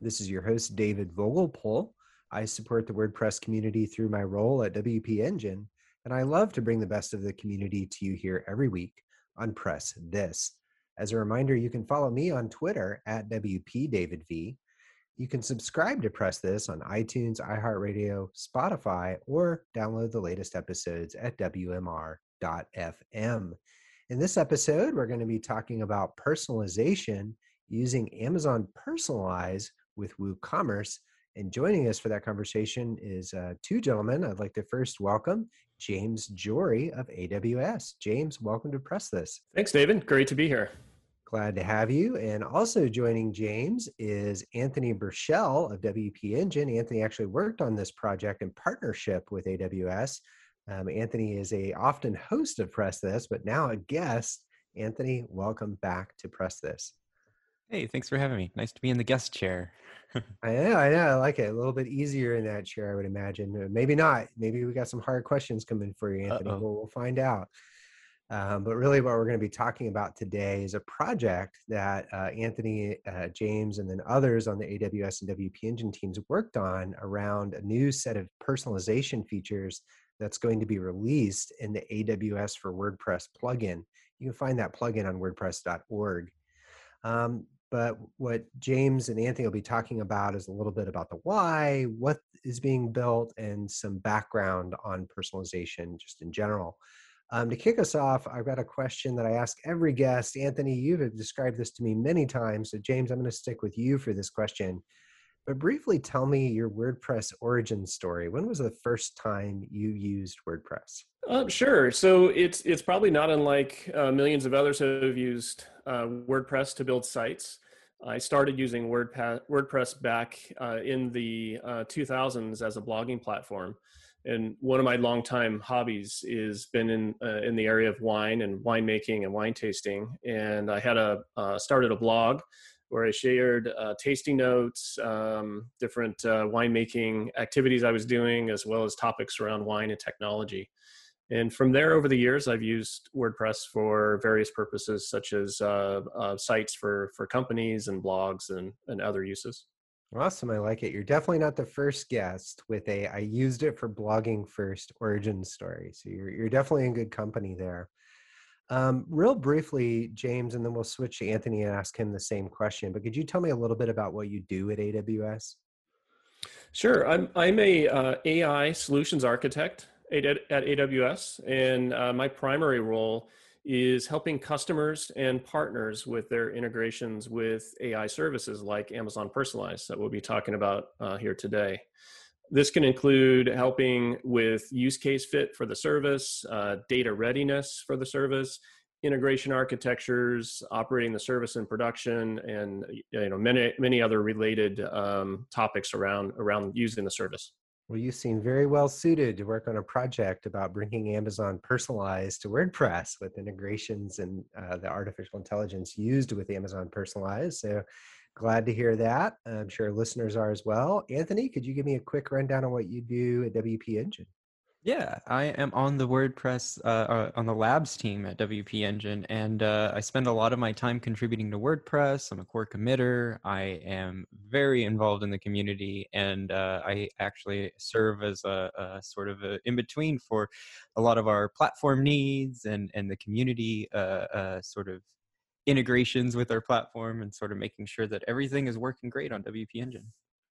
This is your host, David Vogelpohl. I support the WordPress community through my role at WP Engine, and I love to bring the best of the community to you here every week on Press This. As a reminder, you can follow me on Twitter at WPDavidV. You can subscribe to Press This on iTunes, iHeartRadio, Spotify, or download the latest episodes at WMR.fm. In this episode, we're going to be talking about personalization using Amazon Personalize with WooCommerce. And joining us for that conversation is uh, two gentlemen. I'd like to first welcome James Jory of AWS. James, welcome to Press This. Thanks, David. Great to be here. Glad to have you. And also joining James is Anthony Burchell of WP Engine. Anthony actually worked on this project in partnership with AWS. Um, Anthony is a often host of Press This, but now a guest. Anthony, welcome back to Press This. Hey, thanks for having me. Nice to be in the guest chair. I know, I know. I like it. A little bit easier in that chair, I would imagine. Uh, maybe not. Maybe we got some hard questions coming for you, Anthony. We'll, we'll, find out. Um, but really, what we're going to be talking about today is a project that uh, Anthony, uh, James, and then others on the AWS and WP Engine teams worked on around a new set of personalization features that's going to be released in the AWS for WordPress plugin. You can find that plugin on WordPress.org. Um, but what James and Anthony will be talking about is a little bit about the why, what is being built, and some background on personalization just in general. Um, to kick us off, I've got a question that I ask every guest. Anthony, you've described this to me many times. So, James, I'm going to stick with you for this question. But briefly tell me your WordPress origin story. When was the first time you used WordPress? Uh, sure. So it's it's probably not unlike uh, millions of others who have used uh, WordPress to build sites. I started using WordPress, back uh, in the 2000s uh, as a blogging platform, and one of my longtime hobbies is been in uh, in the area of wine and winemaking and wine tasting. And I had a started a blog where I shared uh, tasting notes, um, different uh, winemaking activities I was doing, as well as topics around wine and technology. And from there, over the years, I've used WordPress for various purposes, such as uh, uh sites for for companies and blogs and and other uses. Awesome, I like it. You're definitely not the first guest with a I used it for blogging first origin story." So you're you're definitely in good company there. Um, real briefly, James, and then we'll switch to Anthony and ask him the same question. But could you tell me a little bit about what you do at AWS? Sure, I'm I'm a uh, AI solutions architect at, at AWS, and uh, my primary role is helping customers and partners with their integrations with AI services like Amazon Personalize that we'll be talking about uh, here today. This can include helping with use case fit for the service, uh, data readiness for the service, integration architectures, operating the service in production, and you know many many other related um, topics around around using the service. Well, you seem very well suited to work on a project about bringing Amazon Personalize to WordPress with integrations and uh, the artificial intelligence used with Amazon Personalize. So Glad to hear that. I'm sure listeners are as well. Anthony, could you give me a quick rundown on what you do at WP Engine? Yeah, I am on the WordPress uh, uh, on the labs team at WP Engine, and uh, I spend a lot of my time contributing to WordPress. I'm a core committer. I am very involved in the community, and uh, I actually serve as a, a sort of in between for a lot of our platform needs and and the community uh, sort of integrations with our platform, and sort of making sure that everything is working great on WP Engine.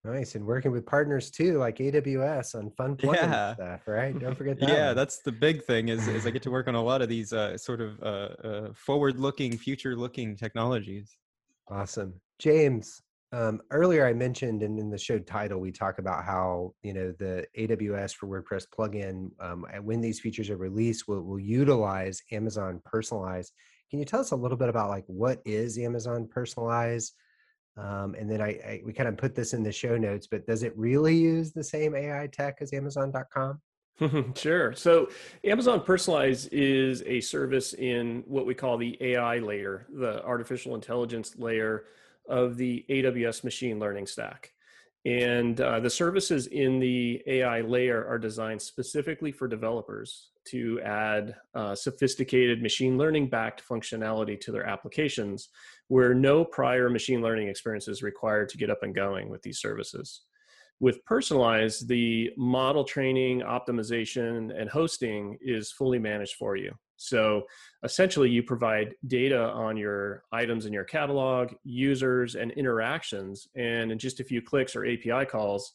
Nice, and working with partners too, like AWS on fun plugin yeah. stuff, right? Don't forget that. yeah, one. that's the big thing is, is I get to work on a lot of these uh, sort of uh, uh, forward-looking, future-looking technologies. Awesome, James. Um, earlier, I mentioned, and in the show title, we talk about how you know the AWS for WordPress plugin, um, when these features are released, will will utilize Amazon Personalize. Can you tell us a little bit about like what is Amazon Personalize? Um, and then I, I, we kind of put this in the show notes, but does it really use the same AI tech as Amazon.com? sure. So Amazon Personalize is a service in what we call the AI layer, the artificial intelligence layer of the AWS machine learning stack. And uh, the services in the AI layer are designed specifically for developers to add uh, sophisticated machine learning backed functionality to their applications where no prior machine learning experience is required to get up and going with these services. With Personalize, the model training, optimization, and hosting is fully managed for you. So essentially, you provide data on your items in your catalog, users, and interactions. And in just a few clicks or API calls,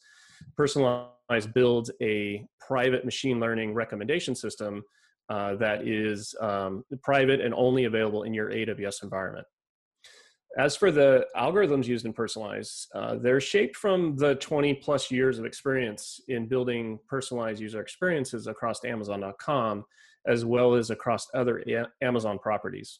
Personalize builds a private machine learning recommendation system uh, that is um, private and only available in your AWS environment. As for the algorithms used in Personalize, uh, they're shaped from the 20 plus years of experience in building personalized user experiences across Amazon.com, as well as across other a- Amazon properties.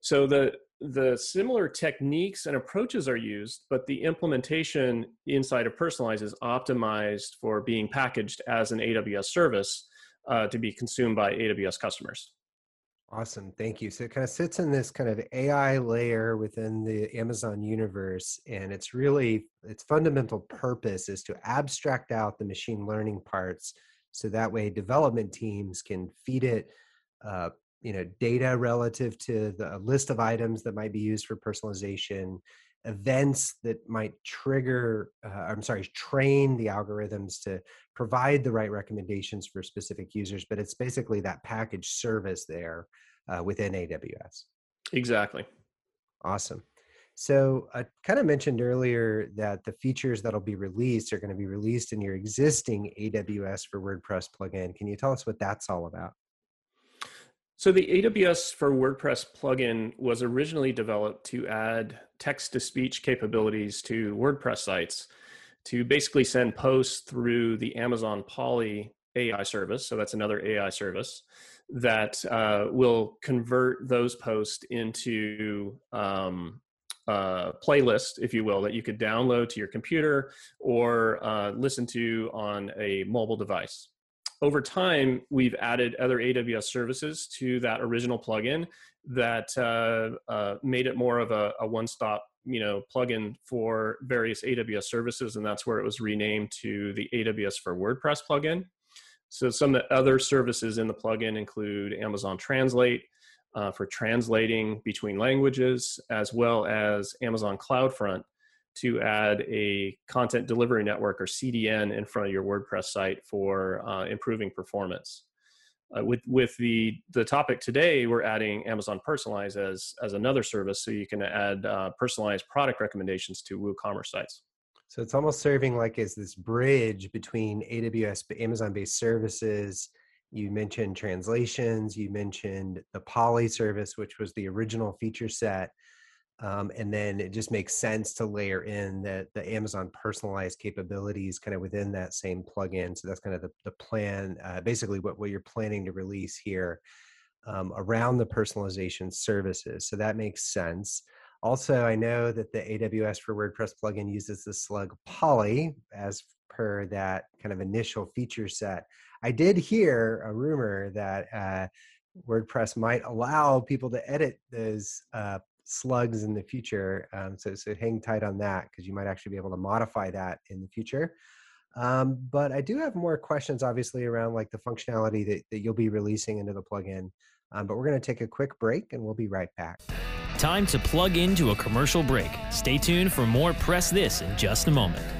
So the the similar techniques and approaches are used, but the implementation inside of Personalize is optimized for being packaged as an AWS service uh, to be consumed by AWS customers. Awesome. Thank you. So it kind of sits in this kind of AI layer within the Amazon universe. And it's really, its fundamental purpose is to abstract out the machine learning parts. So that way development teams can feed it, uh, you know, data relative to the list of items that might be used for personalization, events that might trigger, uh, I'm sorry, train the algorithms to provide the right recommendations for specific users. But it's basically that package service there uh, within AWS. Exactly. Awesome. So I kind of mentioned earlier that the features that'll be released are going to be released in your existing AWS for WordPress plugin. Can you tell us what that's all about? So the AWS for WordPress plugin was originally developed to add text to speech capabilities to WordPress sites to basically send posts through the Amazon Polly AI service. So that's another AI service that uh, will convert those posts into um, playlist, if you will, that you could download to your computer or uh, listen to on a mobile device over time, we've added other AWS services to that original plugin that uh, uh, made it more of a, a, one-stop, you know, plugin for various AWS services, and that's where it was renamed to the AWS for WordPress plugin. So some of the other services in the plugin include Amazon Translate uh, for translating between languages, as well as Amazon CloudFront to add a content delivery network or CDN in front of your WordPress site for uh, improving performance. Uh, with with the the topic today, we're adding Amazon Personalize as as another service, so you can add uh, personalized product recommendations to WooCommerce sites. So it's almost serving like as this bridge between AWS Amazon based services. You mentioned translations. You mentioned the Polly service, which was the original feature set um, and then it just makes sense to layer in the, the Amazon Personalize capabilities kind of within that same plugin. So that's kind of the, the plan, uh, basically what, what you're planning to release here um, around the personalization services. So that makes sense. Also, I know that the AWS for WordPress plugin uses the slug Polly as per that kind of initial feature set. I did hear a rumor that uh, WordPress might allow people to edit those uh, slugs in the future. Um, so, so hang tight on that because you might actually be able to modify that in the future. Um, but I do have more questions, obviously, around like the functionality that, that you'll be releasing into the plugin. Um, but we're going to take a quick break and we'll be right back. Time to plug into a commercial break. Stay tuned for more Press This in just a moment.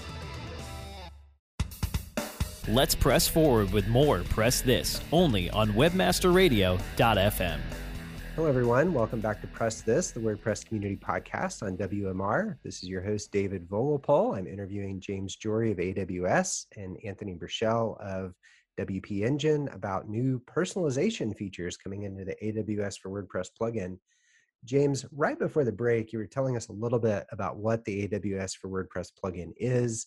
Let's press forward with more Press This only on WebmasterRadio.fm. Hello, everyone. Welcome back to Press This, the WordPress Community Podcast on WMR. This is your host, David Vogelpohl. I'm interviewing James Jory of AWS and Anthony Burchell of WP Engine about new personalization features coming into the AWS for WordPress plugin. James, right before the break, you were telling us a little bit about what the AWS for WordPress plugin is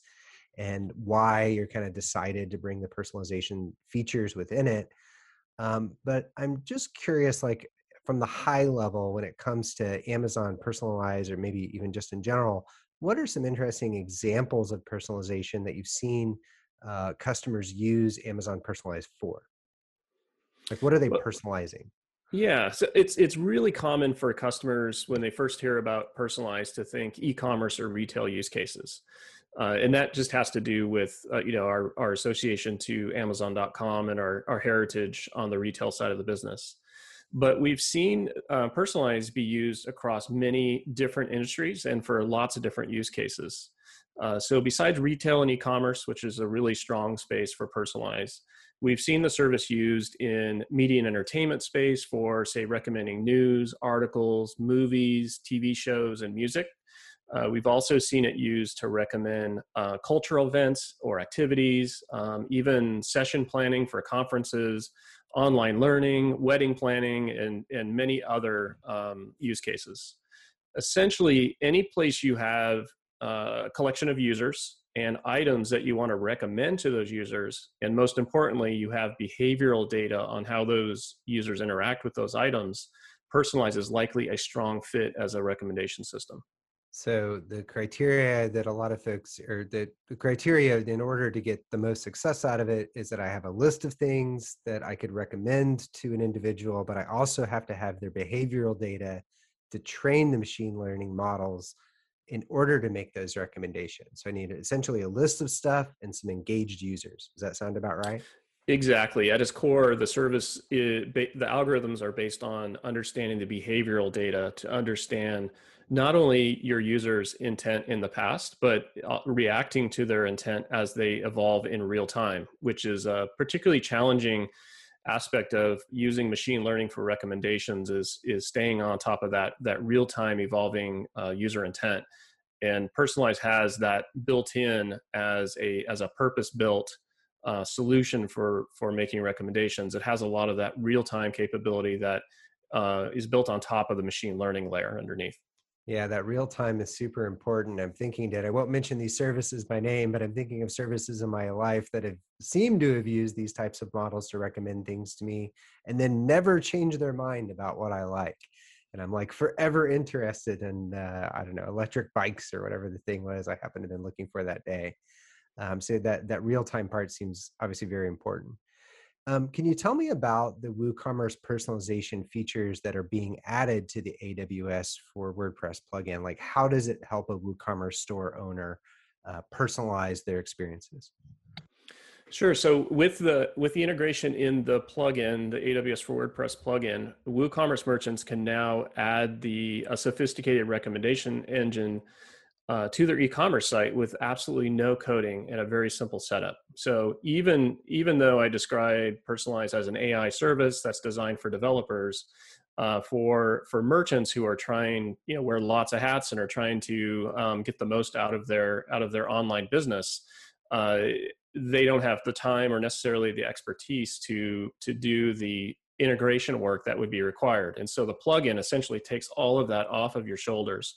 and why you're kind of decided to bring the personalization features within it. Um, but I'm just curious, like from the high level, when it comes to Amazon Personalize, or maybe even just in general, what are some interesting examples of personalization that you've seen uh, customers use Amazon Personalize for? Like, what are they personalizing? Yeah, so it's it's really common for customers when they first hear about personalized to think e-commerce or retail use cases, uh, and that just has to do with uh, you know our our association to Amazon.com and our our heritage on the retail side of the business. But we've seen uh, personalized be used across many different industries and for lots of different use cases. Uh, so besides retail and e-commerce, which is a really strong space for personalized, we've seen the service used in media and entertainment space for, say, recommending news, articles, movies, TV shows, and music. Uh, we've also seen it used to recommend uh, cultural events or activities, um, even session planning for conferences, online learning, wedding planning, and, and many other um, use cases. Essentially, any place you have a collection of users and items that you want to recommend to those users. And most importantly, you have behavioral data on how those users interact with those items. Personalize is likely a strong fit as a recommendation system. So the criteria that a lot of folks, or the, the criteria in order to get the most success out of it, is that I have a list of things that I could recommend to an individual, but I also have to have their behavioral data to train the machine learning models in order to make those recommendations. So I need essentially a list of stuff and some engaged users. Does that sound about right? Exactly. At its core, the service, is, the algorithms are based on understanding the behavioral data to understand not only your users' intent in the past, but uh, reacting to their intent as they evolve in real time, which is a particularly challenging aspect of using machine learning for recommendations is is staying on top of that that real time evolving uh, user intent. And personalized has that built in as a as a purpose built uh, solution for for making recommendations. It has a lot of that real time capability that uh, is built on top of the machine learning layer underneath yeah, that real time is super important. I'm thinking that I won't mention these services by name, but I'm thinking of services in my life that have seemed to have used these types of models to recommend things to me and then never change their mind about what I like. And I'm like forever interested in, uh, I don't know, electric bikes or whatever the thing was I happened to have been looking for that day. Um, so that, that real time part seems obviously very important. Um, can you tell me about the WooCommerce personalization features that are being added to the AWS for WordPress plugin? Like, how does it help a WooCommerce store owner uh, personalize their experiences? Sure. So with the with the integration in the plugin, the AWS for WordPress plugin, WooCommerce merchants can now add the a sophisticated recommendation engine uh, to their e-commerce site with absolutely no coding and a very simple setup. So even even though I describe Personalize as an AI service that's designed for developers, uh, for for merchants who are trying you know wear lots of hats and are trying to um, get the most out of their out of their online business. Uh, they don't have the time or necessarily the expertise to to do the integration work that would be required and so the plugin essentially takes all of that off of your shoulders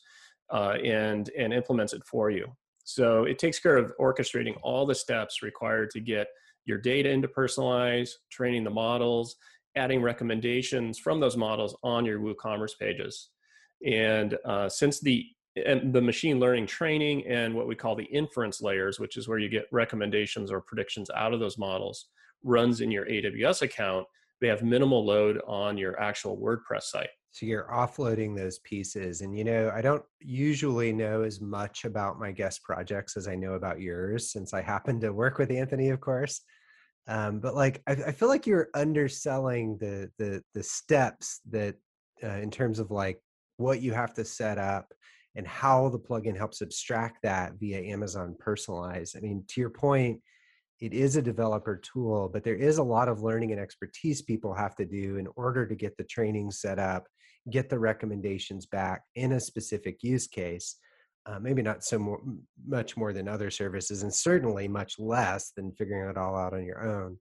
uh, and and implements it for you. So it takes care of orchestrating all the steps required to get your data into personalize, training the models, adding recommendations from those models on your WooCommerce pages. And uh, since the and the machine learning training and what we call the inference layers, which is where you get recommendations or predictions out of those models, runs in your AWS account, they have minimal load on your actual WordPress site. So you're offloading those pieces. And, you know, I don't usually know as much about my guest projects as I know about yours, since I happen to work with Anthony, of course. Um, but like, I, I, feel like you're underselling the, the, the steps that uh, in terms of like what you have to set up and how the plugin helps abstract that via Amazon personalize. I mean, to your point, it is a developer tool, but there is a lot of learning and expertise people have to do in order to get the training set up, get the recommendations back in a specific use case. Uh, maybe not so more, much more than other services, and certainly much less than figuring it all out on your own.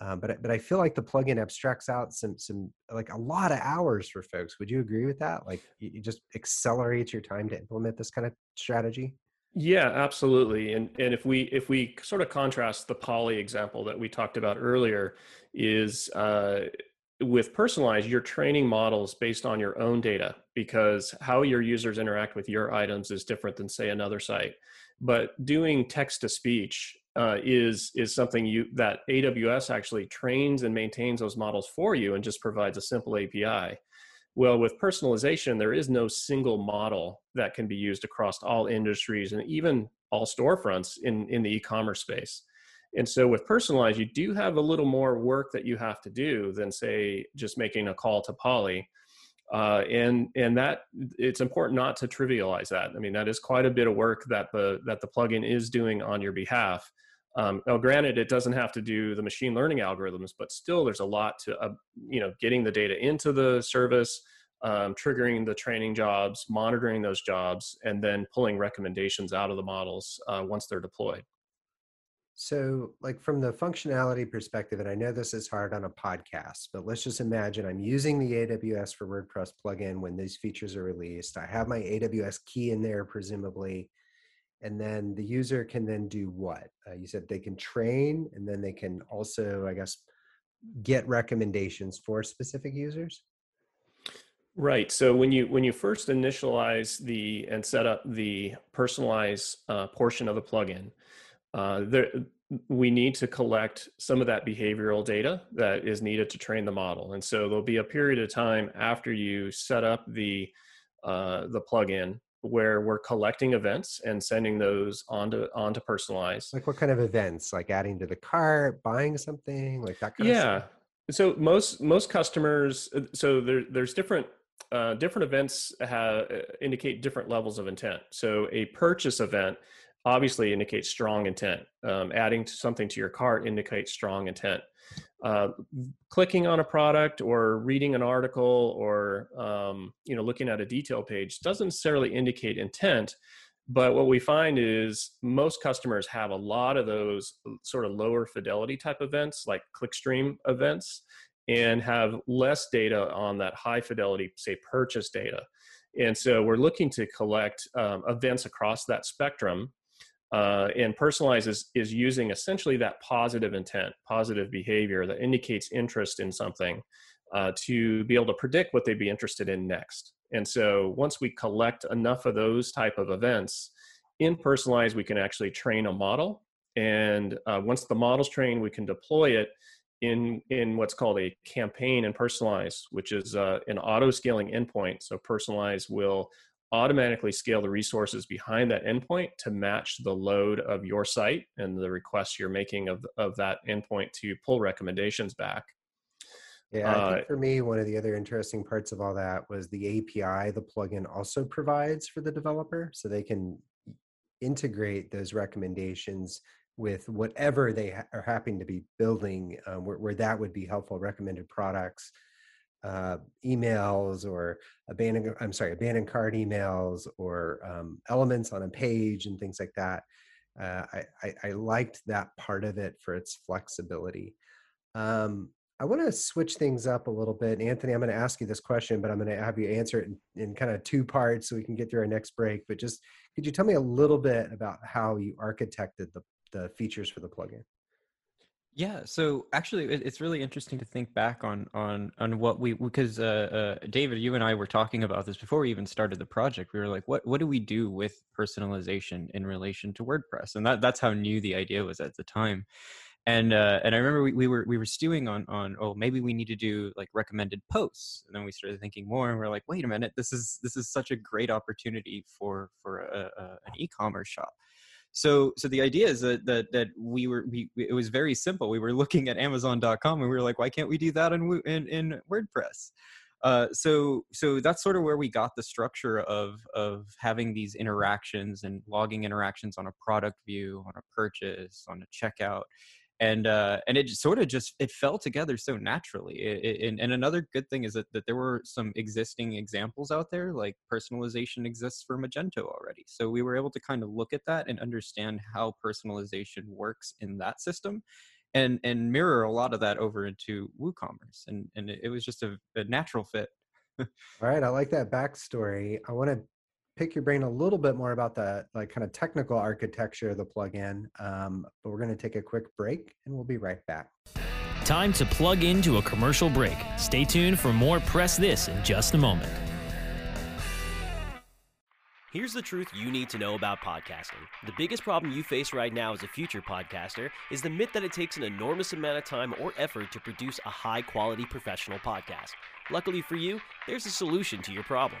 Uh, but but I feel like the plugin abstracts out some some like a lot of hours for folks. Would you agree with that? Like you just accelerates your time to implement this kind of strategy. Yeah, absolutely. And and if we if we sort of contrast the Polly example that we talked about earlier, is uh, with personalized, you're training models based on your own data because how your users interact with your items is different than say another site. But doing text to speech uh, is is something you that AWS actually trains and maintains those models for you and just provides a simple API. Well, with personalization, there is no single model that can be used across all industries and even all storefronts in, in the e-commerce space. And so with personalized, you do have a little more work that you have to do than say just making a call to Polly. Uh, and and that it's important not to trivialize that. I mean, that is quite a bit of work that the that the plugin is doing on your behalf. Um, now, granted, it doesn't have to do the machine learning algorithms, but still, there's a lot to uh, you know getting the data into the service, um, triggering the training jobs, monitoring those jobs, and then pulling recommendations out of the models uh, once they're deployed. So, like from the functionality perspective, and I know this is hard on a podcast, but let's just imagine I'm using the AWS for WordPress plugin when these features are released. I have my AWS key in there, presumably and then the user can then do what? Uh, you said they can train and then they can also i guess get recommendations for specific users? Right. So when you when you first initialize the and set up the personalized uh, portion of the plugin uh, there we need to collect some of that behavioral data that is needed to train the model and so there'll be a period of time after you set up the uh, the plugin where we're collecting events and sending those onto onto personalize. Like what kind of events? Like adding to the cart, buying something, like that kind yeah. of stuff. Yeah. So most most customers, uh, so there, there's different uh, different events have, uh, indicate different levels of intent. So a purchase event obviously indicates strong intent. Um, adding something to your cart indicates strong intent. Uh, clicking on a product or reading an article or um, you know looking at a detail page doesn't necessarily indicate intent but what we find is most customers have a lot of those sort of lower fidelity type events like clickstream events and have less data on that high fidelity say purchase data and so we're looking to collect um, events across that spectrum uh, and personalize is, is using essentially that positive intent positive behavior that indicates interest in something uh, to be able to predict what they'd be interested in next and so once we collect enough of those type of events in personalize we can actually train a model and uh, once the model's trained we can deploy it in in what's called a campaign and personalize, which is uh, an auto scaling endpoint. So personalize will automatically scale the resources behind that endpoint to match the load of your site and the requests you're making of, of that endpoint to pull recommendations back. Yeah, I think uh, for me, one of the other interesting parts of all that was the API the plugin also provides for the developer so they can integrate those recommendations with whatever they ha- are happening to be building, um, where, where, that would be helpful, recommended products, uh, emails, or abandoned, I'm sorry, abandoned cart emails, or um, elements on a page and things like that. Uh, I, I, I, liked that part of it for its flexibility. Um, I want to switch things up a little bit. Anthony, I'm going to ask you this question, but I'm going to have you answer it in, in, kind of two parts so we can get through our next break. But just could you tell me a little bit about how you architected the, the features for the plugin? Yeah, so actually, it's really interesting to think back on on on what we because uh, uh, David, you and I were talking about this before we even started the project. We were like, what what do we do with personalization in relation to WordPress? And that that's how new the idea was at the time and uh, and I remember we, we were we were stewing on on oh maybe we need to do like recommended posts and then we started thinking more and we're like wait a minute this is this is such a great opportunity for for a, a, an e-commerce shop so so the idea is that that, that we were we, it was very simple. We were looking at amazon.com and we were like why can't we do that in in, in WordPress? Uh, so so that's sort of where we got the structure of of having these interactions and logging interactions on a product view on a purchase on a checkout and uh, and it sort of just it fell together so naturally. It, it, and, and another good thing is that, that there were some existing examples out there, like personalization exists for Magento already. So we were able to kind of look at that and understand how personalization works in that system, and and mirror a lot of that over into WooCommerce, and and it, was just a, a natural fit. All right, I like that backstory. I want to pick your brain a little bit more about the like kind of technical architecture of the plugin. Um, but we're going to take a quick break and we'll be right back. Time to plug into a commercial break. Stay tuned for more Press This in just a moment. Here's the truth you need to know about podcasting. The biggest problem you face right now as a future podcaster is the myth that it takes an enormous amount of time or effort to produce a high quality professional podcast. Luckily for you, there's a solution to your problem.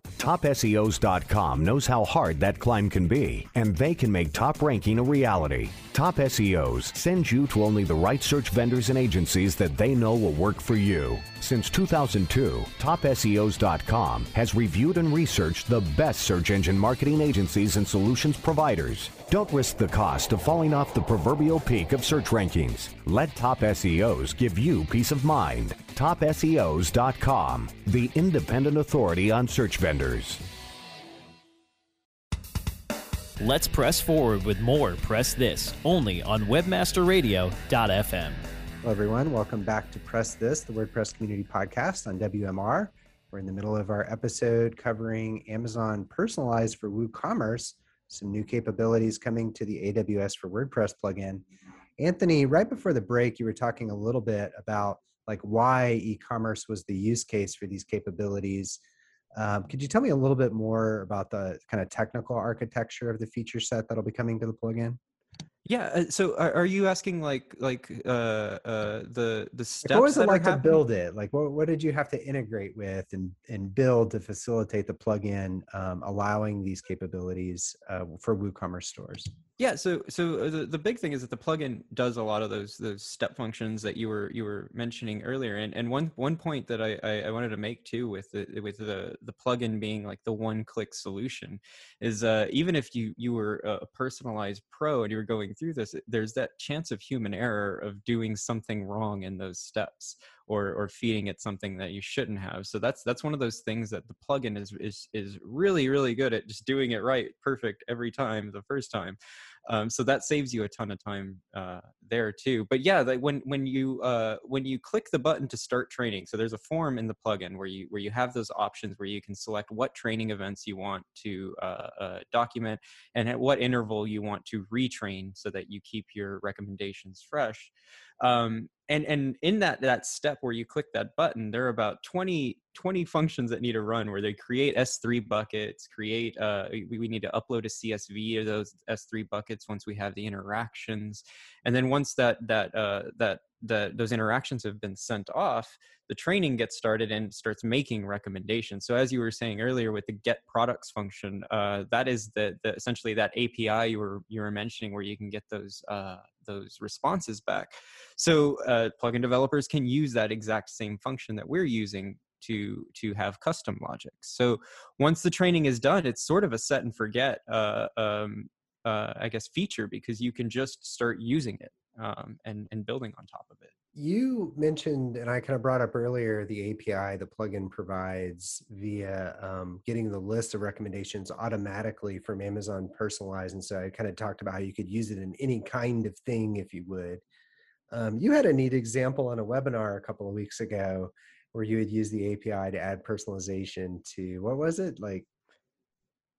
TopSEOs.com knows how hard that climb can be, and they can make top ranking a reality. Top SEOs sends you to only the right search vendors and agencies that they know will work for you. Since 2002, TopSEOs.com has reviewed and researched the best search engine marketing agencies and solutions providers. Don't risk the cost of falling off the proverbial peak of search rankings. Let Top SEOs give you peace of mind. TopSEOs.com, the independent authority on search vendors. Let's press forward with more Press This only on WebmasterRadio.fm. Hello, everyone. Welcome back to Press This, the WordPress Community Podcast on WMR. We're in the middle of our episode covering Amazon Personalize for WooCommerce, some new capabilities coming to the AWS for WordPress plugin. Anthony, right before the break, you were talking a little bit about like why e-commerce was the use case for these capabilities um, could you tell me a little bit more about the kind of technical architecture of the feature set that'll be coming to the plugin? Yeah. Uh, so, are, are, you asking like like uh, uh, the the steps? Like what was it like to build it? Like, what what did you have to integrate with and and build to facilitate the plugin, um, allowing these capabilities uh, for WooCommerce stores? Yeah, so so uh, the, the big thing is that the plugin does a lot of those those step functions that you were you were mentioning earlier, and and one one point that I I, wanted to make too with the with the the plugin being like the one click solution is uh, even if you you were a personalized pro and you were going through this, there's that chance of human error of doing something wrong in those steps or or feeding it something that you shouldn't have. So that's that's one of those things that the plugin is is is really really good at just doing it right, perfect every time the first time um, so that saves you a ton of time uh, there too. But yeah like when when you uh, when you click the button to start training so there's a form in the plugin where you where you have those options where you can select what training events you want to uh, uh document and at what interval you want to retrain so that you keep your recommendations fresh. Um, and and in that that step where you click that button there are about 20 20 functions that need to run where they create s3 buckets create uh, we, we need to upload a csv to those s3 buckets once we have the interactions and then once that that uh, that those interactions have been sent off, the training gets started and starts making recommendations. So as you were saying earlier with the get products function, uh, that is the, the, essentially that API you were you were mentioning where you can get those uh, those responses back. So uh, plugin developers can use that exact same function that we're using to to have custom logic. So once the training is done, it's sort of a set and forget. Uh, um, uh, I guess feature because you can just start using it um, and and building on top of it. You mentioned, and I kind of brought up earlier, the API the plugin provides via um, getting the list of recommendations automatically from Amazon Personalize. And so I kind of talked about how you could use it in any kind of thing if you would. Um, you had a neat example on a webinar a couple of weeks ago where you had used the API to add personalization to what was it like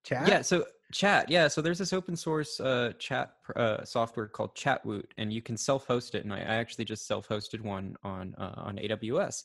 chat? Yeah. So chat yeah so there's this open source uh, chat uh, software called chatwoot and you can self-host it and i, actually just self-hosted one on uh, on aws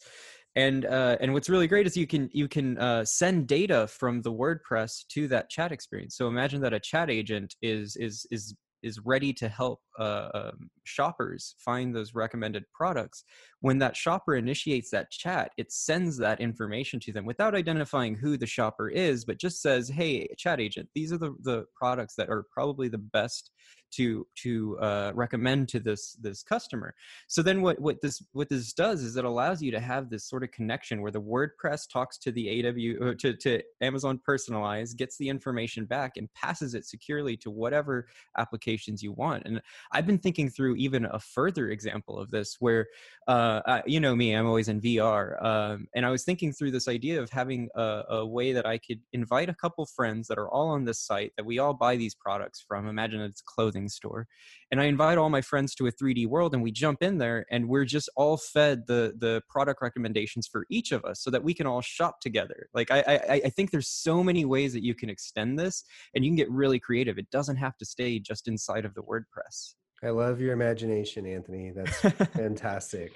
and uh, and what's really great is you can you can uh, send data from the wordpress to that chat experience. So imagine that a chat agent is is is is ready to help uh, um, shoppers find those recommended products when that shopper initiates that chat it sends that information to them without identifying who the shopper is but just says hey chat agent these are the, the products that are probably the best to to uh, recommend to this this customer. So then what what this what this does is it allows you to have this sort of connection where the WordPress talks to the AW uh, to to Amazon Personalize, gets the information back, and passes it securely to whatever applications you want. And I've been thinking through even a further example of this where uh, uh, you know me, I'm always in VR, um, and I was thinking through this idea of having a, a way that I could invite a couple friends that are all on this site that we all buy these products from. Imagine it's clothing clothing store and i invite all my friends to a 3d world and we jump in there and we're just all fed the the product recommendations for each of us so that we can all shop together. Like i i, I think there's so many ways that you can extend this and you can get really creative. It doesn't have to stay just inside of the wordpress. I love your imagination anthony. That's fantastic.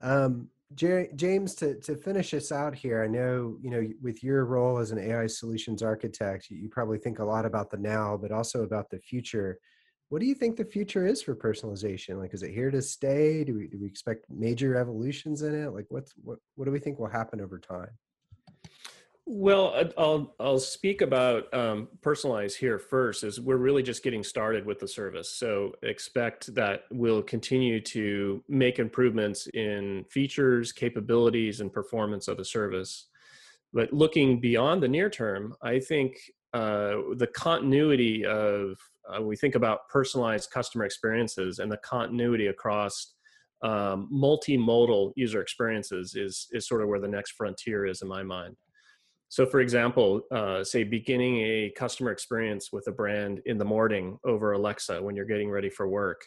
Um, James, to, to finish us out here, I know, you know, with your role as an AI solutions architect, you probably think a lot about the now, but also about the future what do you think the future is for personalization? Like, is it here to stay? Do we do we expect major evolutions in it? Like, what's what what do we think will happen over time? Well, I'll I'll speak about um, personalize here first. Is we're really just getting started with the service, so expect that we'll continue to make improvements in features, capabilities, and performance of the service. But looking beyond the near term, I think uh, the continuity of uh, we think about personalized customer experiences and the continuity across um, multimodal user experiences is is sort of where the next frontier is in my mind. So, for example, uh, say beginning a customer experience with a brand in the morning over Alexa when you're getting ready for work,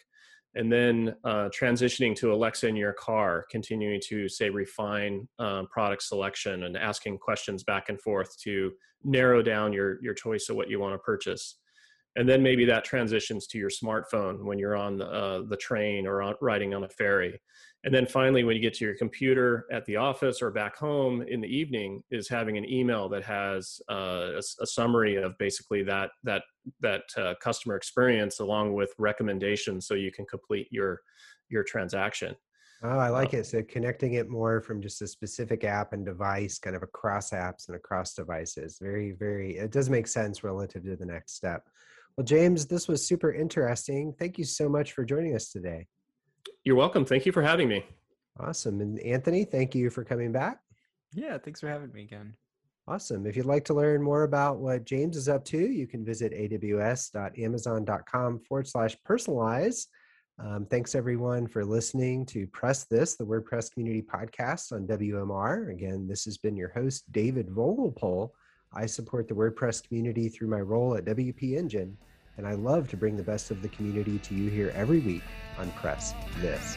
and then uh, transitioning to Alexa in your car, continuing to say refine um, product selection and asking questions back and forth to narrow down your your choice of what you want to purchase and then maybe that transitions to your smartphone when you're on the, uh, the train or on, riding on a ferry and then finally when you get to your computer at the office or back home in the evening is having an email that has uh, a, a, summary of basically that that that uh, customer experience along with recommendations so you can complete your your transaction Oh, I like uh, it. So connecting it more from just a specific app and device, kind of across apps and across devices. Very, very, it does make sense relative to the next step. Well, James, this was super interesting. Thank you so much for joining us today. You're welcome. Thank you for having me. Awesome. And Anthony, thank you for coming back. Yeah, thanks for having me again. Awesome. If you'd like to learn more about what James is up to, you can visit aws.amazon.com forward slash personalize. Um, thanks everyone for listening to Press This, the WordPress Community Podcast on WMR. Again, this has been your host, David Vogelpohl. I support the WordPress community through my role at WP Engine, and I love to bring the best of the community to you here every week on Press This.